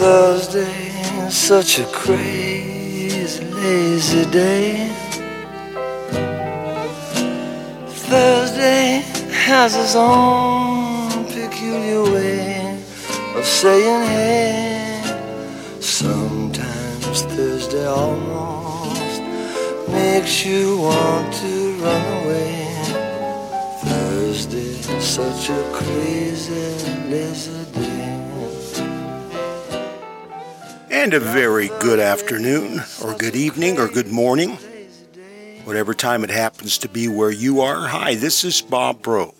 Thursday, such a crazy, lazy day. Thursday has its own peculiar way of saying hey. Sometimes Thursday almost makes you want to run away. Thursday, such a crazy, lazy day. And a very good afternoon, or good evening, or good morning, whatever time it happens to be where you are. Hi, this is Bob Bro.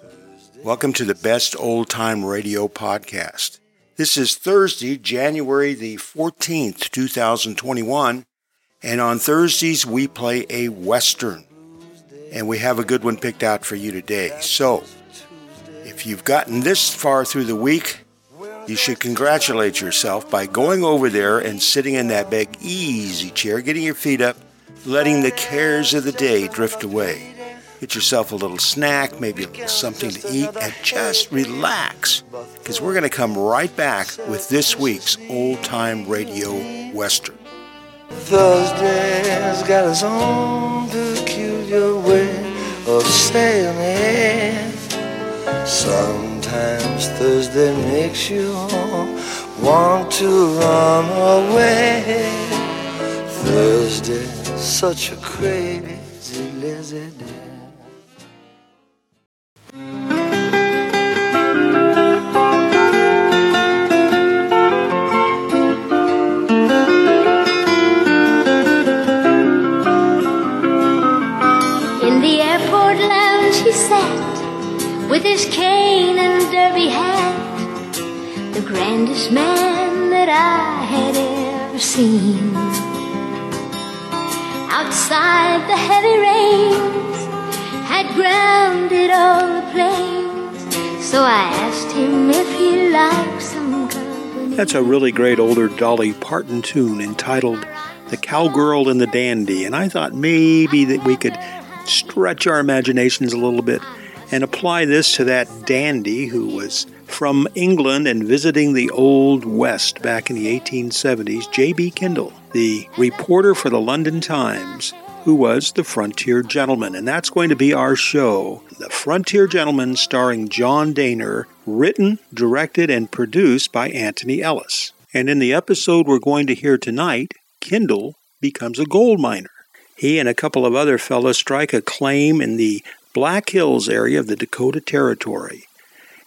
Welcome to the Best Old Time Radio Podcast. This is Thursday, January the 14th, 2021, and on Thursdays we play a Western. And we have a good one picked out for you today. So, if you've gotten this far through the week, you should congratulate yourself by going over there and sitting in that big easy chair, getting your feet up, letting the cares of the day drift away. Get yourself a little snack, maybe a little something to eat, and just relax. Because we're going to come right back with this week's old time radio western. Thursday's got its own peculiar way of saying it. Sometimes Thursday makes you want to run away. Thursday, such a crazy, derby hat, the grandest man that I had ever seen. Outside the heavy rains had grounded all the planes, so I asked him if he liked some company. That's a really great older Dolly Parton tune entitled The Cowgirl and the Dandy. And I thought maybe that we could stretch our imaginations a little bit and apply this to that dandy who was from England and visiting the Old West back in the 1870s, J.B. Kendall, the reporter for the London Times, who was the Frontier Gentleman. And that's going to be our show, The Frontier Gentleman, starring John Dehner, written, directed, and produced by Anthony Ellis. And in the episode we're going to hear tonight, Kendall becomes a gold miner. He and a couple of other fellows strike a claim in the Black Hills area of the Dakota Territory.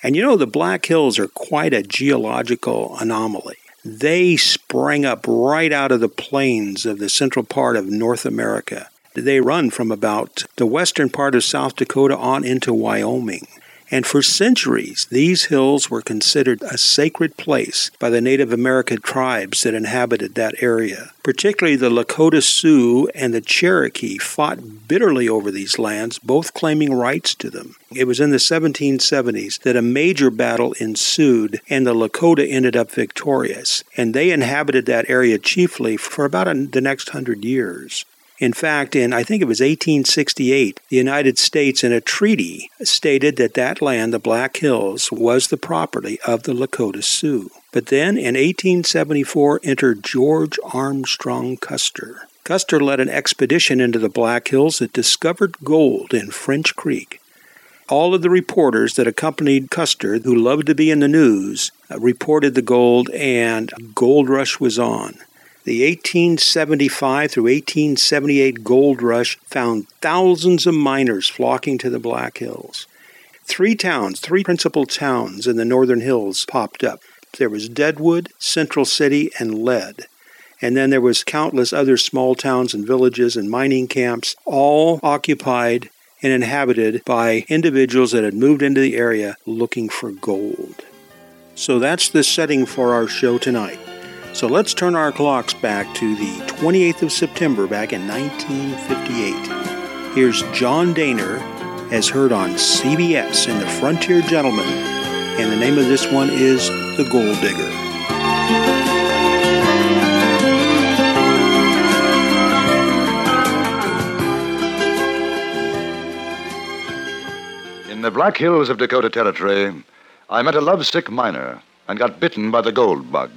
And you know, the Black Hills are quite a geological anomaly. They sprang up right out of the plains of the central part of North America. They run from about the western part of South Dakota on into Wyoming. And for centuries, these hills were considered a sacred place by the Native American tribes that inhabited that area. Particularly the Lakota Sioux and the Cherokee fought bitterly over these lands, both claiming rights to them. It was in the 1770s that a major battle ensued, and the Lakota ended up victorious. And they inhabited that area chiefly for about the next hundred years. In fact, in I think it was 1868, the United States in a treaty stated that that land, the Black Hills, was the property of the Lakota Sioux. But then in 1874 entered George Armstrong Custer. Custer led an expedition into the Black Hills that discovered gold in French Creek. All of the reporters that accompanied Custer, who loved to be in the news, uh, reported the gold, and gold rush was on. The 1875 through 1878 gold rush found thousands of miners flocking to the Black Hills. Three towns, three principal towns in the northern hills popped up. There was Deadwood, Central City, and Lead. And then there was countless other small towns and villages and mining camps, all occupied and inhabited by individuals that had moved into the area looking for gold. So that's the setting for our show tonight. So let's turn our clocks back to the 28th of September back in 1958. Here's John Dehner as heard on CBS in The Frontier Gentleman, and the name of this one is The Gold Digger. In the Black Hills of Dakota Territory, I met a lovesick miner, and got bitten by the gold bug.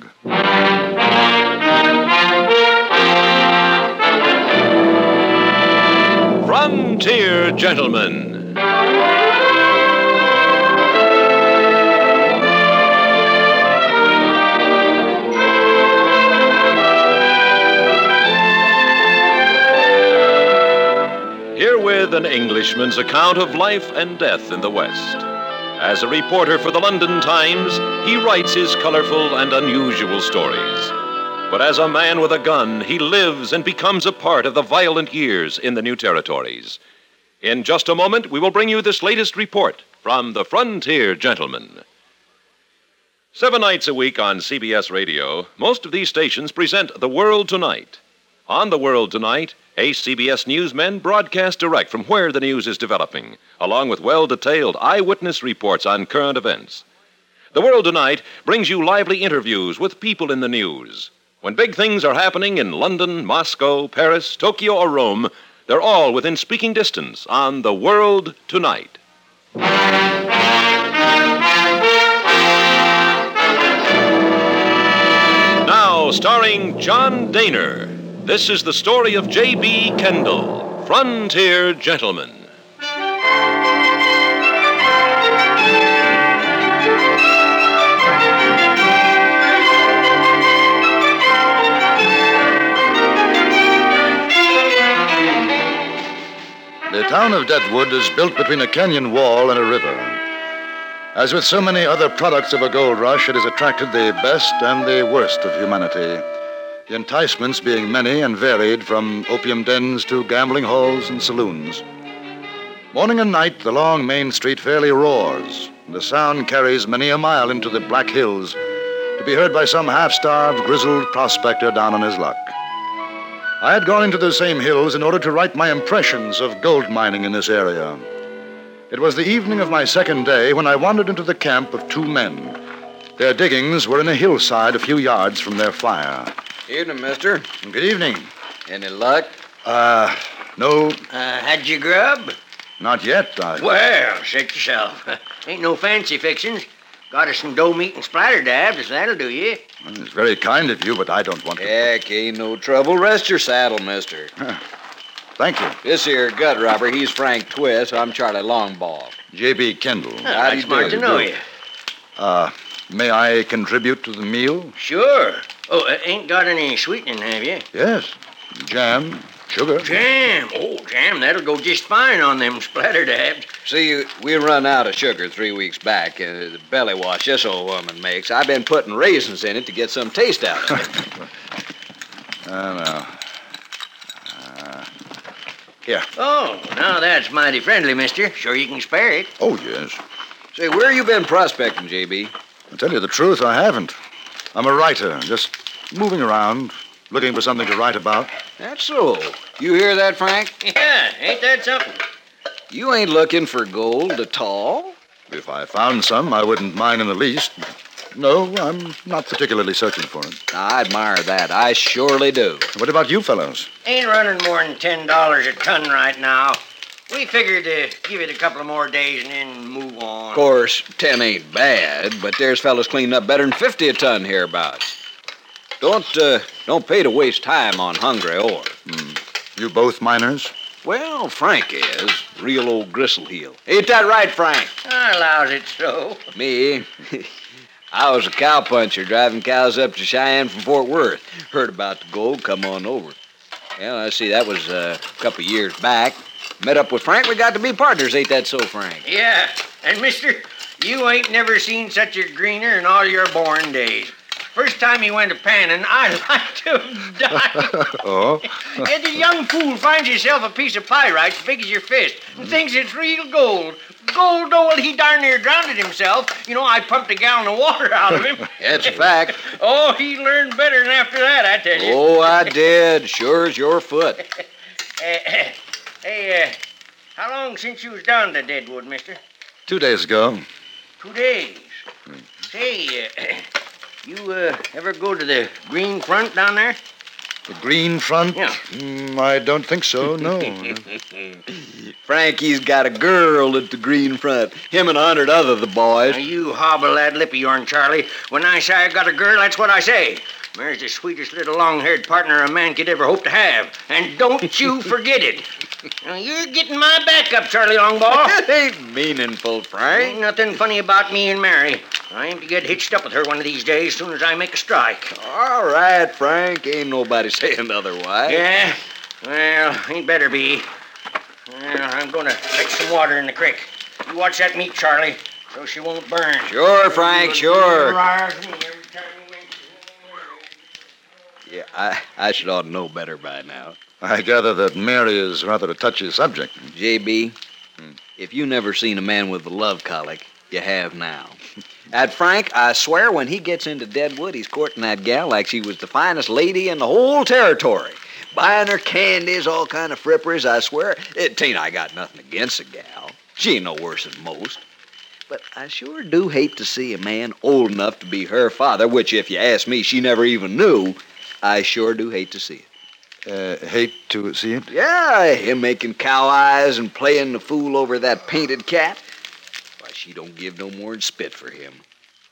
Frontier Gentlemen. Herewith an Englishman's account of life and death in the West. As a reporter for the London Times, he writes his colorful and unusual stories. But as a man with a gun, he lives and becomes a part of the violent years in the new territories. In just a moment, we will bring you this latest report from the Frontier Gentleman. Seven nights a week on CBS Radio, most of these stations present The World Tonight. On The World Tonight, ace CBS newsmen broadcast direct from where the news is developing, along with well detailed eyewitness reports on current events. The World Tonight brings you lively interviews with people in the news. When big things are happening in London, Moscow, Paris, Tokyo, or Rome, they're all within speaking distance on The World Tonight. Now, starring John Dehner, this is the story of J.B. Kendall, Frontier Gentleman. The town of Deadwood is built between a canyon wall and a river. As with so many other products of a gold rush, it has attracted the best and the worst of humanity. The enticements being many and varied from opium dens to gambling halls and saloons. Morning and night, the long main street fairly roars. And the sound carries many a mile into the Black Hills to be heard by some half starved, grizzled prospector down on his luck. I had gone into those same hills in order to write my impressions of gold mining in this area. It was the evening of my second day when I wandered into the camp of two men. Their diggings were in a hillside a few yards from their fire. Evening, mister. Good evening. Any luck? Uh, no, Uh, had you grub? not yet. I, Well, shake yourself. Ain't no fancy fixings. Got us some dough meat and splatter dabs, if that'll do you. It's very kind of you, but I don't want to. Heck, ain't no trouble. Rest your saddle, mister. Thank you. This here gut robber, he's Frank Twist. I'm Charlie Longball. J.B. Kendall. How do you smart do? to know you. Uh, may I contribute to the meal? Sure. Oh, uh, ain't got any sweetening, have you? Yes. Jam, sugar. Jam. Oh, jam. That'll go just fine on them splatter dabs. See, we run out of sugar three weeks back. Uh, the belly wash this old woman makes. I've been putting raisins in it to get some taste out of it. I know. Uh, here. Oh, now that's mighty friendly, mister. Sure you can spare it. Oh, yes. Say, where you been prospecting, JB? I tell you the truth, I haven't. I'm a writer, just moving around, looking for something to write about. That's so. You hear that, Frank? Yeah, ain't that something? You ain't looking for gold at all? If I found some, I wouldn't mind in the least. No, I'm not particularly searching for it. I admire that. I surely do. What about you fellows? Ain't running more than ten dollars a ton right now. We figured to give it a couple of more days and then move on. Of course, ten ain't bad, but there's fellas cleaning up better than fifty a ton hereabouts. Don't uh, don't pay to waste time on hungry ore. You both miners? Well, Frank is real old gristleheel. Ain't that right, Frank? I allows it so. Me, I was a cowpuncher driving cows up to Cheyenne from Fort Worth. Heard about the gold, come on over. Well, I see that was uh, a couple years back. Met up with Frank. We got to be partners. Ain't that so, Frank? Yeah, and mister, you ain't never seen such a greener in all your born days. First time he went to panning, I'd like to have died. Uh-huh. Oh? and the young fool finds himself a piece of pyrite as big as your fist and thinks it's real gold. Gold, oh, well, he darn near drowned himself. You know, I pumped a gallon of water out of him. That's a fact. oh, he learned better than after that, I tell you. Oh, I did. Sure as your foot. Hey, uh, how long since you was down to Deadwood, mister? Two days ago. Two days. Say, uh, you uh, ever go to the Green Front down there? The green front? Yeah. Mm, I don't think so, no. Frankie's got a girl at the green front. Him and a hundred other the boys. Now, you hobble that lip of yourn, Charlie. When I say I got a girl, that's what I say. Mary's the sweetest little long-haired partner a man could ever hope to have. And don't you forget it. Now, you're getting my back up, Charlie Longball. It ain't meaningful, Frank. Ain't nothing funny about me and Mary. I aim to get hitched up with her one of these days, soon as I make a strike. All right, Frank. Ain't nobody saying otherwise. Yeah? Well, ain't better be. Well, I'm gonna fetch some water in the creek. You watch that meat, Charlie, so she won't burn. Sure, Frank, sure. Yeah, I, I should ought to know better by now. I gather that Mary is rather a touchy subject. JB, if you never seen a man with a love colic, you have now. At Frank, I swear when he gets into Deadwood, he's courting that gal like she was the finest lady in the whole territory. Buying her candies, all kind of fripperies, I swear. It ain't I got nothing against the gal. She ain't no worse than most. But I sure do hate to see a man old enough to be her father, which, if you ask me, she never even knew. I sure do hate to see it. Uh, hate to see it. Yeah, him making cow eyes and playing the fool over that painted cat. Why, she don't give no more than spit for him.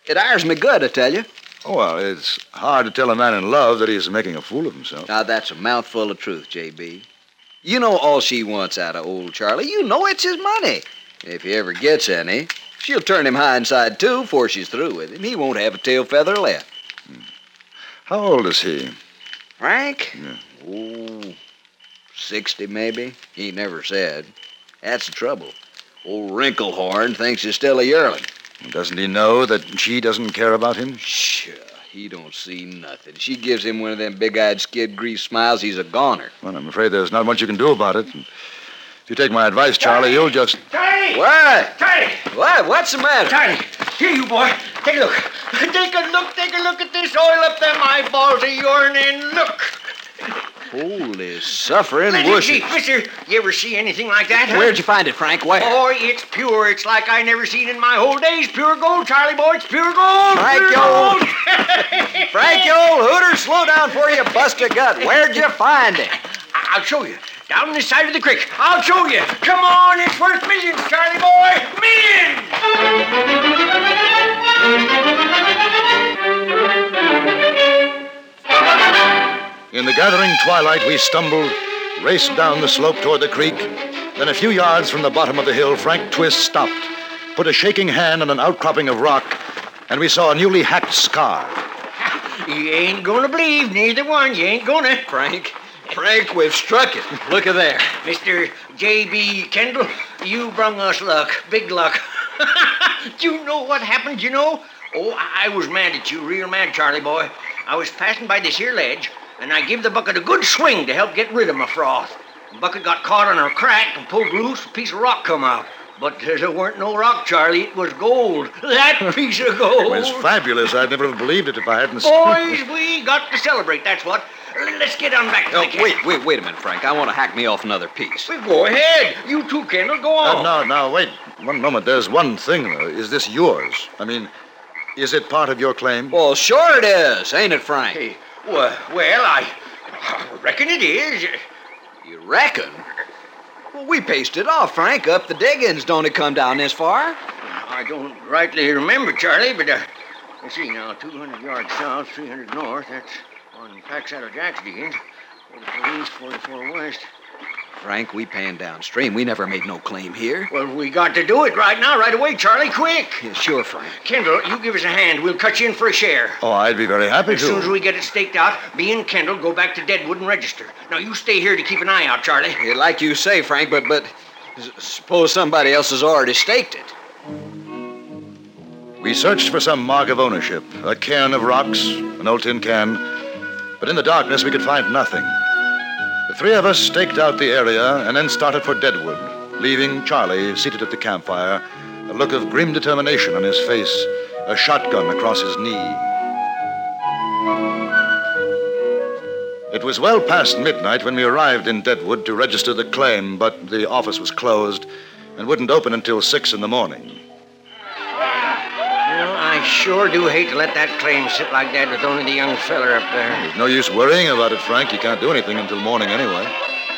It ires me good, I tell you. Oh, well, it's hard to tell a man in love that he's making a fool of himself. Now, that's a mouthful of truth, J.B. You know all she wants out of old Charlie. You know it's his money. If he ever gets any, she'll turn him high inside, too, before she's through with him. He won't have a tail feather left. How old is he? Frank? Yeah. Oh, 60 maybe. He never said. That's the trouble. Old Wrinklehorn thinks he's still a yearling. Doesn't he know that she doesn't care about him? Sure, he don't see nothing. She gives him one of them big-eyed skid grease smiles. He's a goner. Well, I'm afraid there's not much you can do about it. If you take my advice, Charlie, you'll just. Charlie! What? Charlie! What? What's the matter? Charlie! Here, you boy. Take a look. Take a look. Take a look at this oil up them eyeballs of yourn and look. Holy suffering Let me see, mister. You ever see anything like that? huh? Where'd you find it, Frank? Where? Oh, it's pure. It's like I never seen in my whole days. Pure gold, Charlie boy. It's pure gold. Frank, pure you old- gold. Frank, you old hooter, slow down for you bust a gut. Where'd you find it? I'll show you. Down this side of the creek. I'll show you. Come on, it's worth millions, Charlie boy. Millions! In the gathering twilight, we stumbled, raced down the slope toward the creek. Then, a few yards from the bottom of the hill, Frank Twist stopped, put a shaking hand on an outcropping of rock, and we saw a newly hacked scar. You ain't gonna believe neither one. You ain't gonna. Frank, Frank, we've struck it. Look at there. Mr. J.B. Kendall, you brung us luck. Big luck. Do you know what happened, you know? Oh, I I was mad at you, real mad, Charlie boy. I was passing by this here ledge, and I give the bucket a good swing to help get rid of my froth. The bucket got caught on a crack and pulled loose, a piece of rock come out. But there weren't no rock, Charlie. It was gold. That piece of gold. It was fabulous. I'd never have believed it if I hadn't. Seen it. Boys, we got to celebrate, that's what. L- Let's get on back to Oh, the camp. wait, wait, wait a minute, Frank. I want to hack me off another piece. Well, Go ahead. You too, Kendall. Go Uh, on. no, no, wait one moment. There's one thing, though. Is this yours? I mean, is it part of your claim? Well, sure it is, ain't it, Frank? Hey, well, well, I, I reckon it is. You reckon? Well, we paced it off, Frank, up the diggings. Don't it come down this far? I don't rightly remember, Charlie, but uh, let's see now. 200 yards south, 300 north. That's on Pack Saddle Jack's diggings. Eh? 44 east, 44 west. Frank, we panned downstream. We never made no claim here. Well, we got to do it right now, right away, Charlie. Quick. Yeah, sure, Frank. Kendall, you give us a hand. We'll cut you in for a share. Oh, I'd be very happy to. As soon as we get it staked out, me and Kendall go back to Deadwood and register. Now, you stay here to keep an eye out, Charlie. Yeah, like you say, Frank, but but suppose somebody else has already staked it. We searched for some mark of ownership a cairn of rocks, an old tin can, but in the darkness we could find nothing. The three of us staked out the area and then started for Deadwood, leaving Charlie seated at the campfire, a look of grim determination on his face, a shotgun across his knee. It was well past midnight when we arrived in Deadwood to register the claim, but the office was closed and wouldn't open until six in the morning. Sure do hate to let that claim sit like that with only the young feller up there. There's no use worrying about it, Frank. You can't do anything until morning anyway.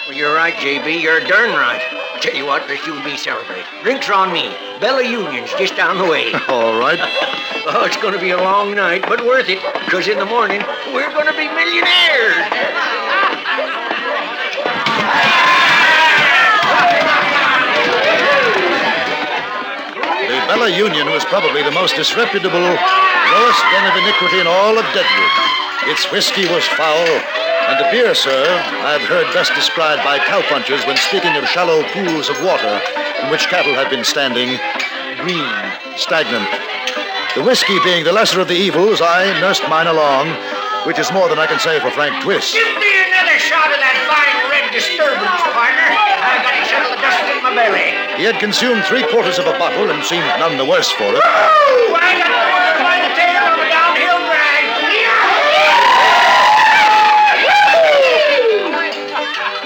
Well, you're right, JB. You're darn right. Tell you what, let's you and me celebrate. Drinks on me. Bella Union's just down the way. All right. Oh, it's going to be a long night, but worth it, because in the morning, we're going to be millionaires. Bella Union was probably the most disreputable, lowest den of iniquity in all of Deadwood. Its whiskey was foul, and the beer, sir, I've heard best described by cowpunchers when speaking of shallow pools of water in which cattle have been standing, green, stagnant. The whiskey being the lesser of the evils, I nursed mine along, which is more than I can say for Frank Twist. Give me another shot of that fine red disturbance, partner. I got to settle the dust in my belly. He had consumed three quarters of a bottle and seemed none the worse for it. Ooh, I got the world by the tail of a downhill drag.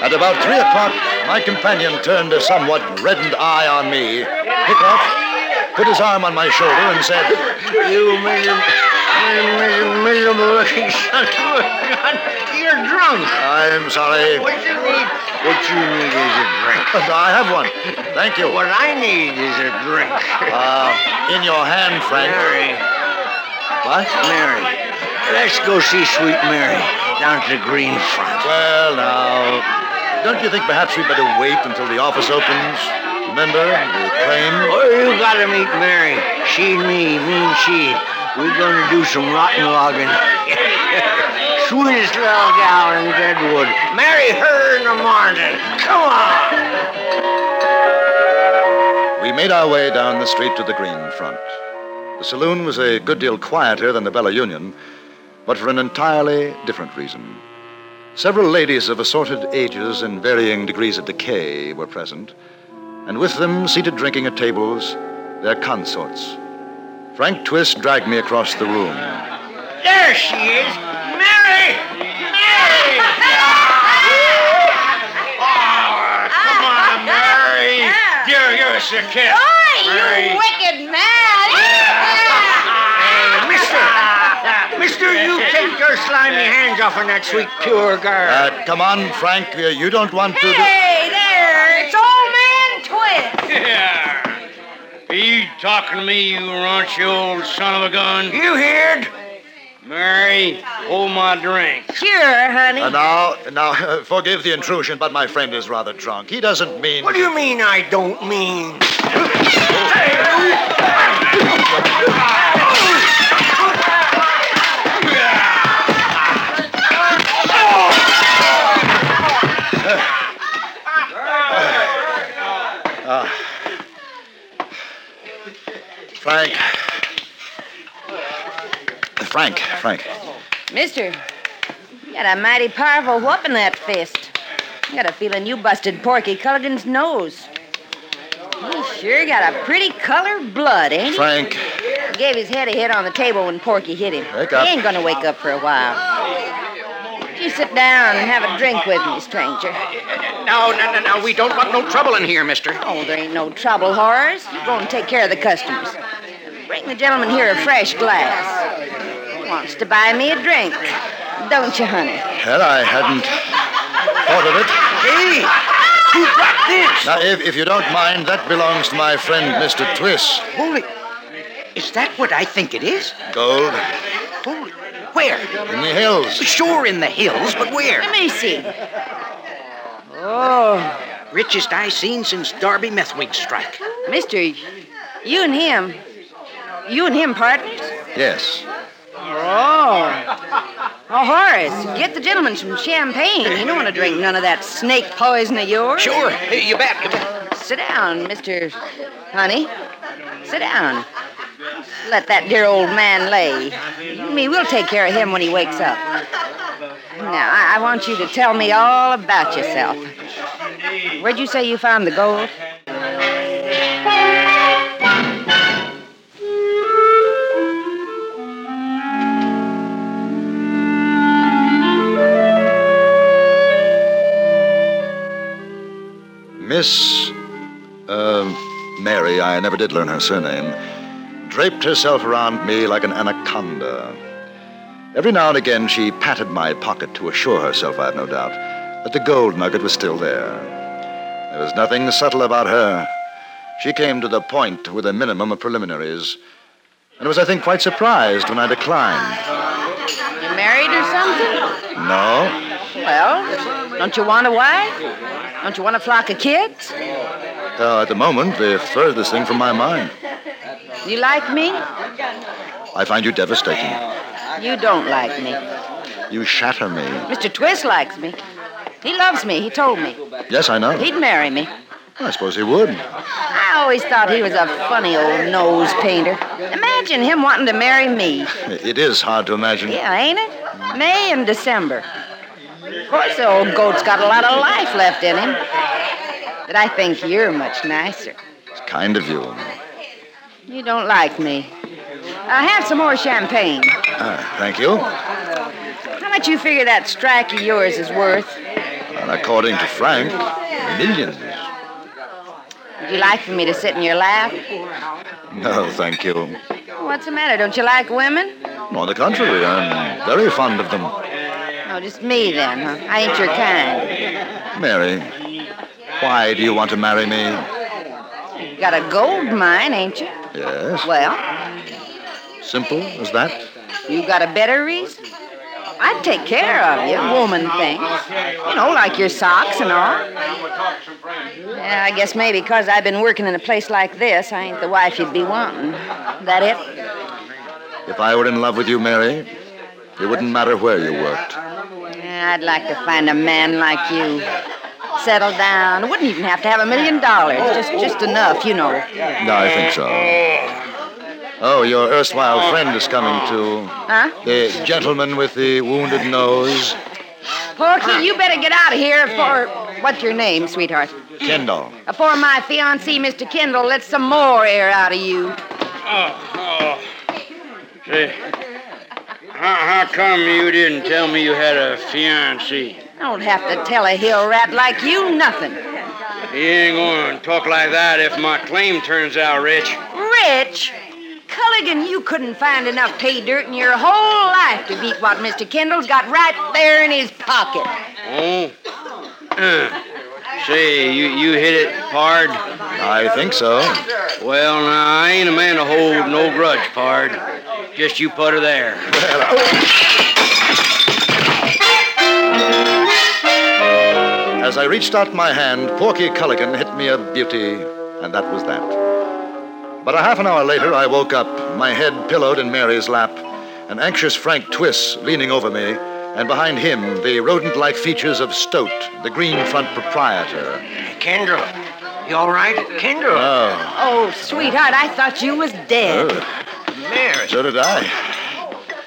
At about three o'clock, my companion turned a somewhat reddened eye on me, hiccough, put his arm on my shoulder, and said, You miserable, miserable, miserable looking son of a gun. You're drunk. I'm sorry. What you need? What you need is a drink. I have one. Thank you. What I need is a drink. Uh, in your hand, Frank. Mary, What? Mary, let's go see Sweet Mary down to the green front. Well, now, don't you think perhaps we'd better wait until the office opens? Remember, the claim? Oh, you gotta meet Mary. She and me, me and she. We're gonna do some rotten logging. Little gal in Deadwood. Marry her in the morning. Come on. We made our way down the street to the green front. The saloon was a good deal quieter than the Bella Union, but for an entirely different reason. Several ladies of assorted ages and varying degrees of decay were present, and with them, seated drinking at tables, their consorts. Frank Twist dragged me across the room. There she is. Mary! Mary! Oh, come on, Mary. Give, give us a kiss. Mary. wicked man! Hey, mister. Mister, you take your slimy hands off on that sweet, pure girl. Uh, come on, Frank. uh, you don't want to. do- Hey, there! It's old man Twist! Yeah. Are you talking to me, you raunchy old son of a gun? you heard? Mary, hold my drink. Sure, honey. Uh, now, now, uh, forgive the intrusion, but my friend is rather drunk. He doesn't mean. What do you mean I don't mean? Frank. Frank, Frank. Mister, you got a mighty powerful whoop in that fist. I got a feeling you busted Porky Culligan's nose. He sure got a pretty colored blood, ain't he? Frank. He gave his head a hit on the table when Porky hit him. Wake up. He ain't gonna wake up for a while. You sit down and have a drink with me, stranger. No, no, no, no. We don't want no trouble in here, mister. Oh, there ain't no trouble, Horace. You go and take care of the customers. Bring the gentleman here a fresh glass. He wants to buy me a drink. Don't you, honey? Well, I hadn't thought of it. Hey, who dropped this? Now, if, if you don't mind, that belongs to my friend, Mr. Twist. Holy. Is that what I think it is? Gold Holy. Where? in the hills. Sure in the hills, but where? Let me see. Oh, Richest I seen since Darby Methwig's strike. mister, you and him. You and him partners? Yes. Oh. Oh, Horace, get the gentleman some champagne. He don't want to drink none of that snake poison of yours. Sure. You bet. You bet. Sit down, Mr. Honey. Sit down. Let that dear old man lay. You me, we'll take care of him when he wakes up. Now, I, I want you to tell me all about yourself. Where'd you say you found the gold? Miss. Uh, Mary, I never did learn her surname, draped herself around me like an anaconda. Every now and again, she patted my pocket to assure herself, I've no doubt, that the gold nugget was still there. There was nothing subtle about her. She came to the point with a minimum of preliminaries, and was, I think, quite surprised when I declined. You married or something? No? Well, don't you want a wife? Don't you want a flock of kids? Uh, at the moment, the furthest thing from my mind. You like me? I find you devastating. You don't like me. You shatter me. Mr. Twist likes me. He loves me, he told me. Yes, I know. He'd marry me. I suppose he would. I always thought he was a funny old nose painter. Imagine him wanting to marry me. It is hard to imagine. Yeah, ain't it? May and December. Of course, the old goat's got a lot of life left in him. But I think you're much nicer. It's kind of you. You don't like me. Uh, have some more champagne. Ah, thank you. How much you figure that strike of yours is worth? According to Frank, millions. Would you like for me to sit in your lap? No, thank you. What's the matter? Don't you like women? On the contrary, I'm very fond of them. Just me then, huh? I ain't your kind. Mary, why do you want to marry me? You got a gold mine, ain't you? Yes. Well, Simple as that? you got a better reason? I'd take care of you, woman things. You know, like your socks and all. Yeah, I guess maybe because I've been working in a place like this, I ain't the wife you'd be wanting. That it? If I were in love with you, Mary, it wouldn't matter where you worked. Yeah, I'd like to find a man like you. Settle down. Wouldn't even have to have a million dollars. Just just enough, you know. No, I think so. Oh, your erstwhile friend is coming too. Huh? The gentleman with the wounded nose. Porky, you better get out of here for what's your name, sweetheart? Kendall. Before my fiancé, Mr. Kendall, lets some more air out of you. Oh, oh. Say, how, how come you didn't tell me you had a fiancé? I don't have to tell a hill rat like you nothing. He ain't going to talk like that if my claim turns out rich. Rich? Culligan, you couldn't find enough pay dirt in your whole life to beat what Mr. Kendall's got right there in his pocket. Oh? Uh. Say, you, you hit it hard? I think so. Well, now, I ain't a man to hold no grudge, pard. Just you put her there. As I reached out my hand, Porky Culligan hit me a beauty, and that was that. But a half an hour later, I woke up, my head pillowed in Mary's lap, an anxious Frank Twist leaning over me, and behind him, the rodent like features of Stoat, the green front proprietor. Kendall, you all right? Kendall. Oh, Oh, sweetheart, I thought you was dead. oh, Mary, so did I.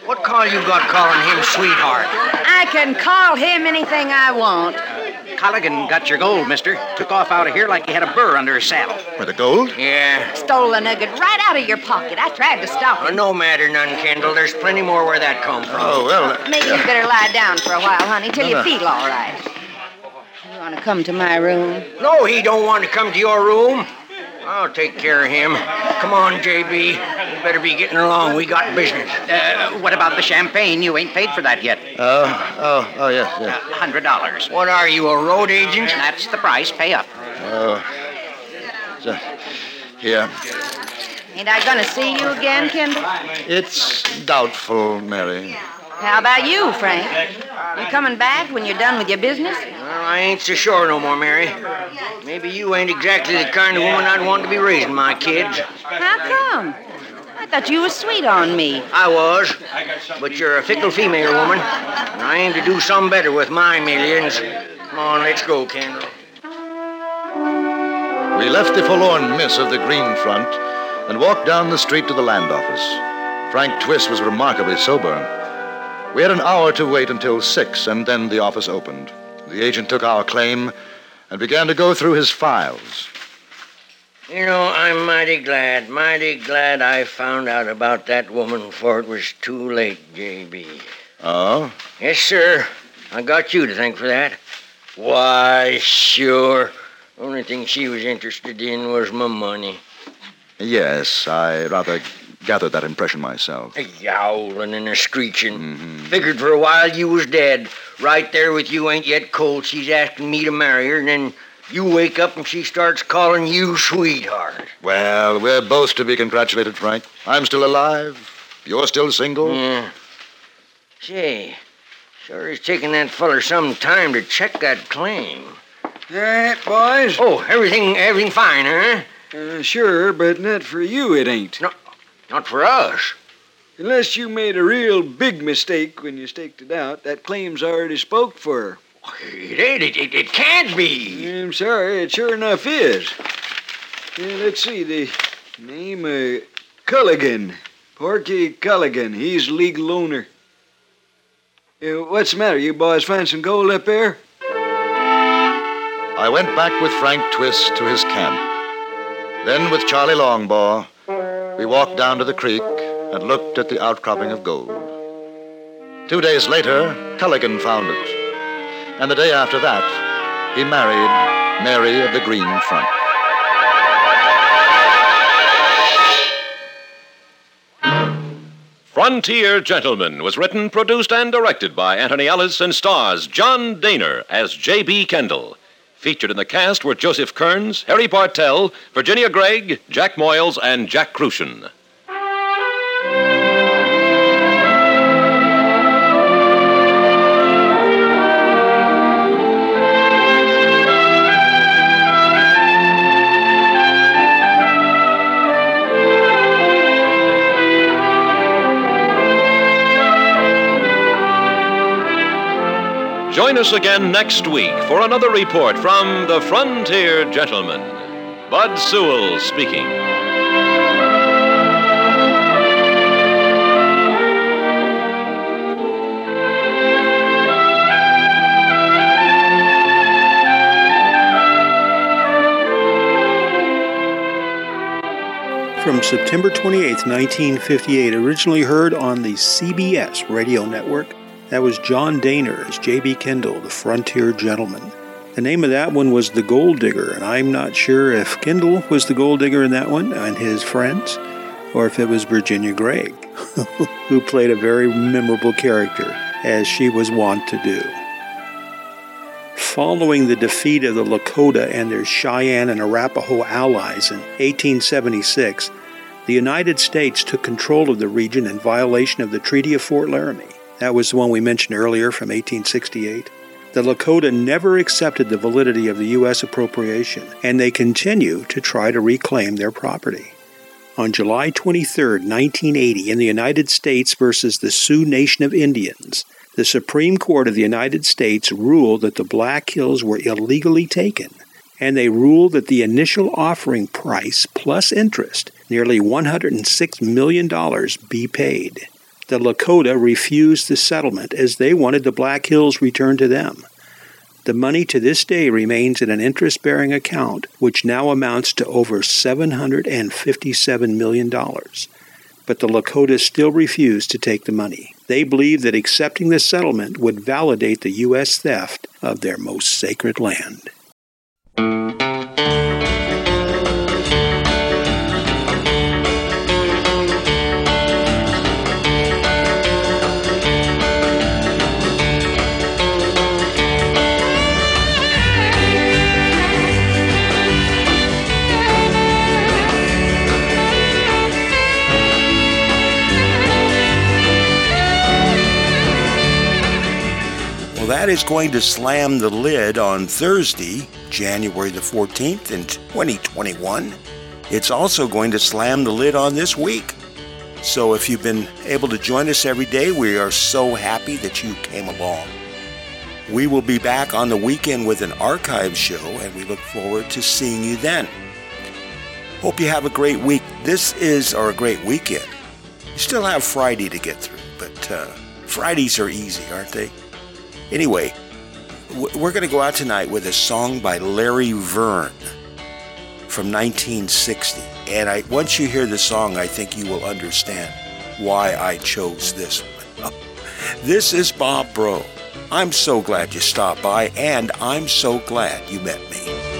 what call you got calling him sweetheart? I can call him anything I want. Culligan got your gold, mister. Took off out of here like he had a burr under his saddle. With the gold? Yeah. Stole the nugget right out of your pocket. I tried to stop Uh, him. no matter none, Kendall. There's plenty more where that come from. Oh, well. Maybe you better lie down for a while, honey, till No, you no. feel all right. Want to come to my room? No, he don't want to come to your room. I'll take care of him. Come on, JB. You better be getting along. We got business. Uh, what about the champagne? You ain't paid for that yet. Oh, oh, oh, yes, A yes. hundred dollars. What are you, a road agent? That's the price. Pay up. Oh. So, here. Ain't I gonna see you again, Kendall? It's doubtful, Mary. How about you, Frank? You coming back when you're done with your business? Well, I ain't so sure no more, Mary. Maybe you ain't exactly the kind of woman I'd want to be raising my kids. How come? I thought you was sweet on me. I was, but you're a fickle female woman, and I aim to do some better with my millions. Come on, let's go, Kendall. We left the forlorn miss of the green front and walked down the street to the land office. Frank Twist was remarkably sober. We had an hour to wait until six, and then the office opened. The agent took our claim and began to go through his files. You know, I'm mighty glad, mighty glad I found out about that woman before it was too late, J.B. Oh? Ah? Yes, sir. I got you to thank for that. Why, sure. Only thing she was interested in was my money. Yes, I rather gathered that impression myself. A yowling and a screeching. Figured for a while you was dead. Right there with you ain't yet cold. She's asking me to marry her, and then you wake up and she starts calling you sweetheart. Well, we're both to be congratulated, Frank. I'm still alive. You're still single. Yeah. Say, sure is taking that feller some time to check that claim. All right, boys. Oh, everything, everything fine, huh? Uh, sure, but not for you, it ain't. No, not for us. Unless you made a real big mistake when you staked it out, that claim's already spoke for. It ain't. It, it, it can't be. I'm sorry, it sure enough is. Uh, let's see, the name uh, Culligan. Porky Culligan. He's legal owner. Uh, what's the matter? You boys find some gold up there? I went back with Frank Twist to his camp. Then, with Charlie Longbaugh, we walked down to the creek and looked at the outcropping of gold. Two days later, Culligan found it. And the day after that, he married Mary of the Green Front. Frontier Gentleman was written, produced, and directed by Anthony Ellis and stars John Dehner as J.B. Kendall. Featured in the cast were Joseph Kearns, Harry Bartell, Virginia Gregg, Jack Moyles, and Jack Kruschen. Join us again next week for another report from the Frontier Gentleman. Bud Sewell speaking. From September 28, 1958, originally heard on the CBS radio network, that was John Dehner as J.B. Kendall, the Frontier Gentleman. The name of that one was The Gold Digger, and I'm not sure if Kendall was the gold digger in that one and his friends, or if it was Virginia Gregg, who played a very memorable character, as she was wont to do. Following the defeat of the Lakota and their Cheyenne and Arapaho allies in 1876, the United States took control of the region in violation of the Treaty of Fort Laramie. That was the one we mentioned earlier from 1868. The Lakota never accepted the validity of the U.S. appropriation, and they continue to try to reclaim their property. On July 23, 1980, in the United States versus the Sioux Nation of Indians, the Supreme Court of the United States ruled that the Black Hills were illegally taken, and they ruled that the initial offering price plus interest, nearly $106 million, be paid. The Lakota refused the settlement as they wanted the Black Hills returned to them. The money to this day remains in an interest bearing account, which now amounts to over $757 million. But the Lakota still refuse to take the money. They believe that accepting the settlement would validate the U.S. theft of their most sacred land. Is going to slam the lid on Thursday, January the 14th in 2021. It's also going to slam the lid on this week. So if you've been able to join us every day, we are so happy that you came along. We will be back on the weekend with an archive show, and we look forward to seeing you then. Hope you have a great week. This is, a great weekend. You still have Friday to get through, but uh, Fridays are easy, aren't they? Anyway, we're going to go out tonight with a song by Larry Verne from 1960. And I, once you hear the song, I think you will understand why I chose this one. this is Bob Bro. I'm so glad you stopped by, and I'm so glad you met me.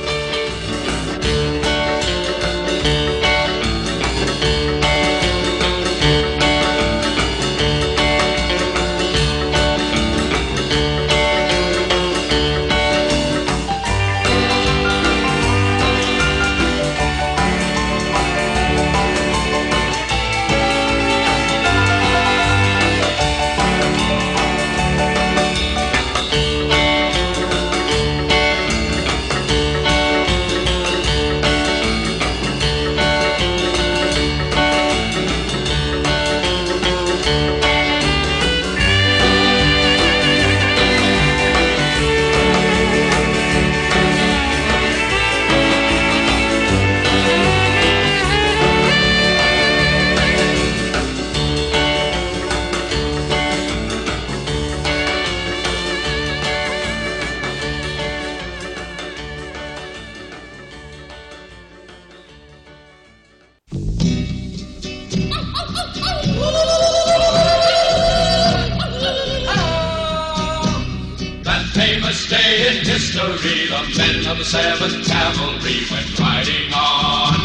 The 7th Cavalry went riding on.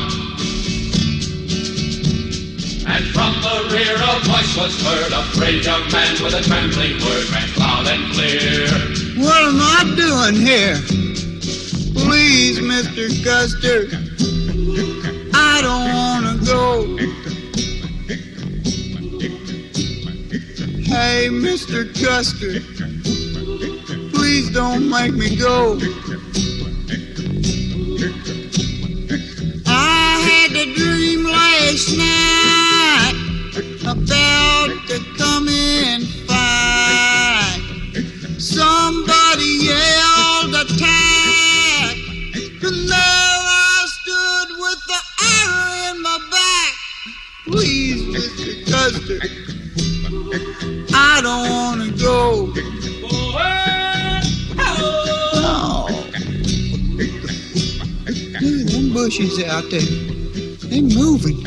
And from the rear a voice was heard, a brave young man with a trembling word rang loud and clear. What am I doing here? Please, Mr. Custer, I don't want to go. Hey, Mr. Custer, please don't make me go. A dream last night about to come in fight. Somebody yelled attack, and there I stood with the arrow in my back. Please, Mr. Custer, I don't want to go. Oh. Look them bushes out there. They moving.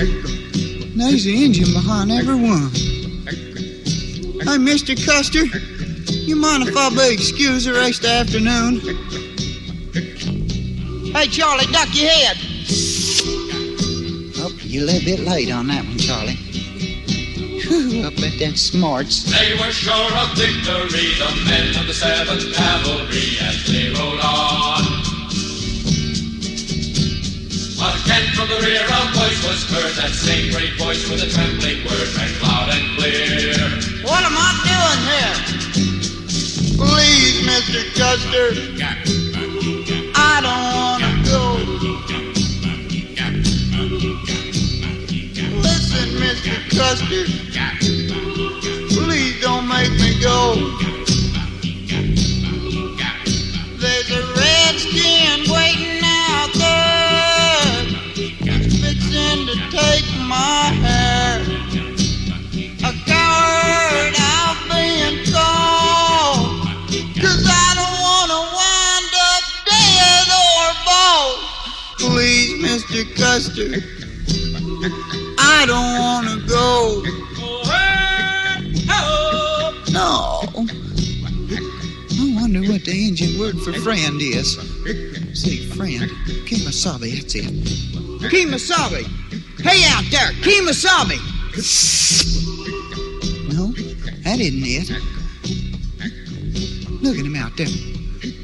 There's the engine behind every one. Hey, Mr. Custer, you mind if I be excused the rest of the afternoon? Hey, Charlie, duck your head. Oh, you're a little bit late on that one, Charlie. Whew, I bet that's smarts. They were sure of victory, the men of the 7th Cavalry, as they rode on. But again from the rear a voice was heard, that same great voice with a trembling word rang loud and clear. What am I doing here? Please, Mr. Custer, I don't want to go. Listen, Mr. Custer, please don't make me go. I don't wanna go. No. I wonder what the Indian word for friend is. See, friend. Kemosabe, that's it. Kemosabe! Hey out there, Kemosabe! No, that isn't it. Look at him out there,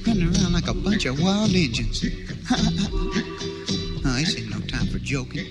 running around like a bunch of wild Indians. joking.